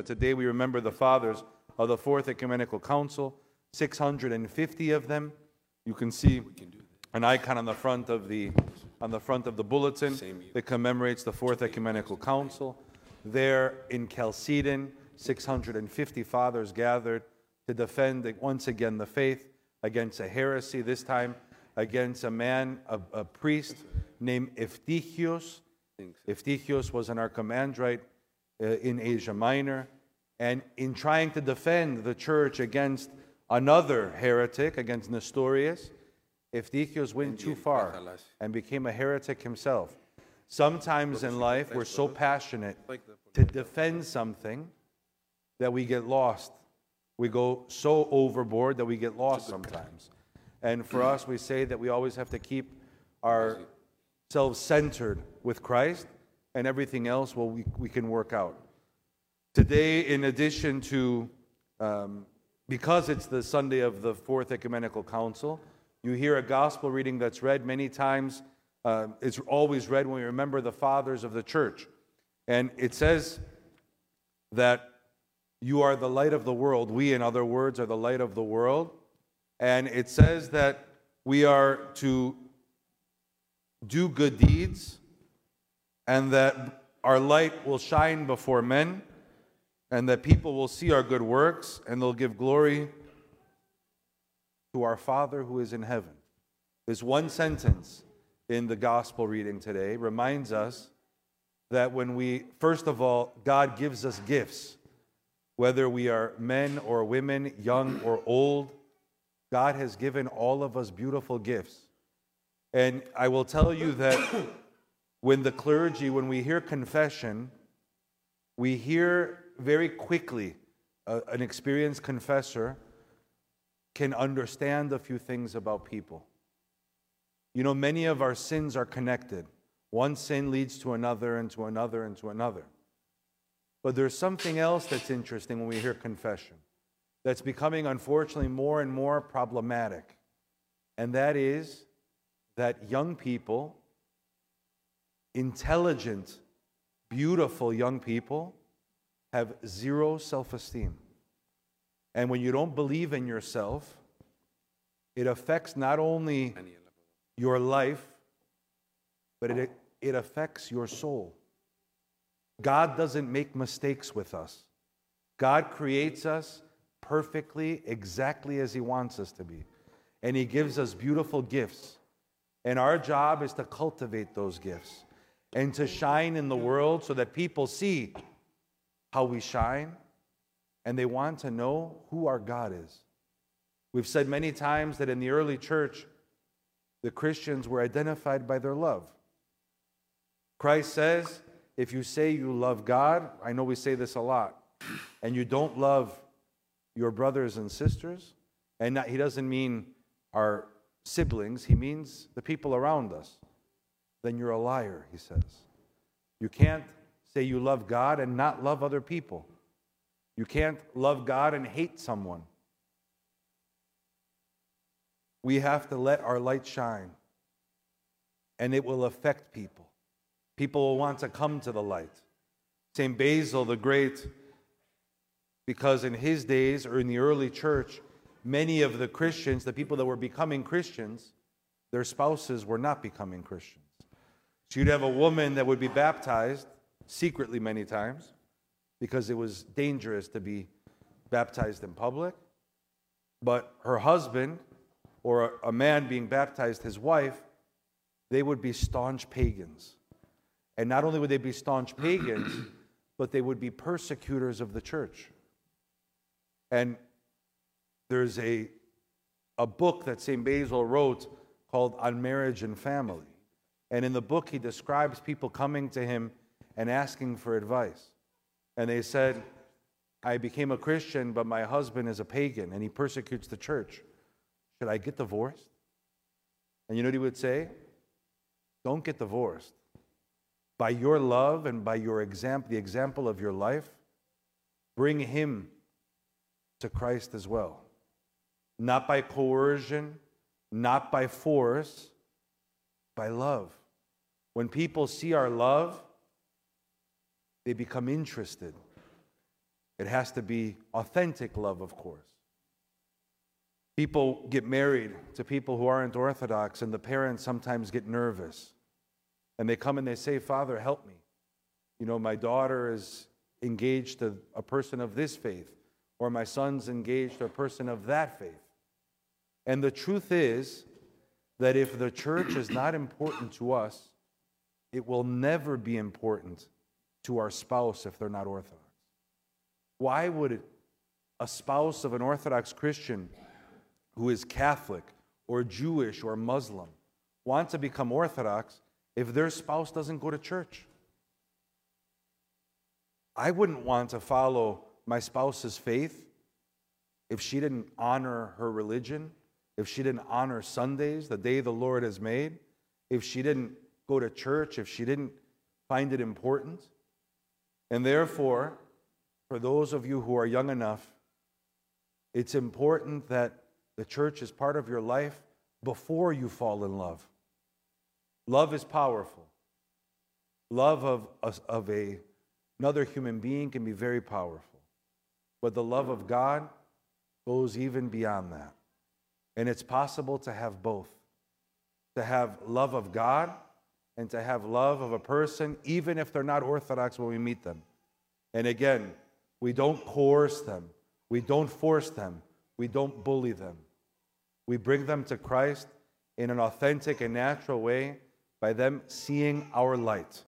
Uh, today we remember the fathers of the Fourth Ecumenical Council, 650 of them. You can see an icon on the front of the on the front of the bulletin that commemorates the Fourth Ecumenical Council. There in Chalcedon, 650 fathers gathered to defend once again the faith against a heresy, this time against a man, a, a priest named Eutychius. Eutychius was an archimandrite Uh, in Asia Minor. And in trying to defend the church against another heretic, against Nestorius, Eutychius went too far and became a heretic himself. Sometimes in life, we're so passionate to defend something that we get lost. We go so overboard that we get lost sometimes. And for us, we say that we always have to keep ourselves centered with Christ, and everything else, well, we, we can work out. Today, in addition to, um, because it's the Sunday of the Fourth Ecumenical Council, you hear a gospel reading that's read many times. Uh, it's always read when we remember the fathers of the church. And it says that you are the light of the world. We, in other words, are the light of the world. And it says that we are to do good deeds and that our light will shine before men and that people will see our good works and they'll give glory to our Father who is in heaven. This one sentence in the gospel reading today reminds us that when we, first of all, God gives us gifts, whether we are men or women, young or old, God has given all of us beautiful gifts. And I will tell you that when the clergy, when we hear confession, we hear very quickly uh, an experienced confessor can understand a few things about people. You know, many of our sins are connected. One sin leads to another and to another and to another. But there's something else that's interesting when we hear confession that's becoming, unfortunately, more and more problematic. And that is that young people, intelligent, beautiful young people, have zero self esteem. And when you don't believe in yourself, it affects not only your life, but it, it affects your soul. God doesn't make mistakes with us. God creates us perfectly, exactly as He wants us to be. And He gives us beautiful gifts. And our job is to cultivate those gifts and to shine in the world so that people see how we shine and they want to know who our God is. We've said many times that in the early church, the Christians were identified by their love. Christ says, if you say you love God, I know we say this a lot, and you don't love your brothers and sisters, and not, he doesn't mean our siblings, he means the people around us, then you're a liar, he says. You can't say you love God and not love other people. You can't love God and hate someone. We have to let our light shine, and it will affect people. People will want to come to the light. St. Basil the Great, because in his days or in the early church, many of the Christians, the people that were becoming Christians, their spouses were not becoming Christians. So you'd have a woman that would be baptized secretly many times because it was dangerous to be baptized in public. But her husband or a, man being baptized, his wife, they would be staunch pagans. And not only would they be staunch pagans, but they would be persecutors of the church. And there's a, a book that St. Basil wrote called On Marriage and Family. And in the book, he describes people coming to him and asking for advice. And they said, I became a Christian, but my husband is a pagan and he persecutes the church. Should I get divorced? And you know what he would say? Don't get divorced. By your love and by your example, the example of your life, bring him to Christ as well. Not by coercion, not by force, by love. When people see our love, they become interested. It has to be authentic love, of course. People get married to people who aren't Orthodox, and the parents sometimes get nervous. And they come and they say, Father, help me. You know, my daughter is engaged to a person of this faith, or my son's engaged to a person of that faith. And the truth is that if the church is not important to us, it will never be important to our spouse if they're not Orthodox. Why would a spouse of an Orthodox Christian who is Catholic or Jewish or Muslim want to become Orthodox if their spouse doesn't go to church? I wouldn't want to follow my spouse's faith if she didn't honor her religion, if she didn't honor Sundays, the day the Lord has made, if she didn't go to church, if she didn't find it important. And therefore, for those of you who are young enough, it's important that the church is part of your life before you fall in love. Love is powerful. Love of, of a, another human being can be very powerful. But the love of God goes even beyond that. And it's possible to have both to have love of God and to have love of a person, even if they're not Orthodox when we meet them. And again, we don't coerce them. We don't force them. We don't bully them. We bring them to Christ in an authentic and natural way by them seeing our light.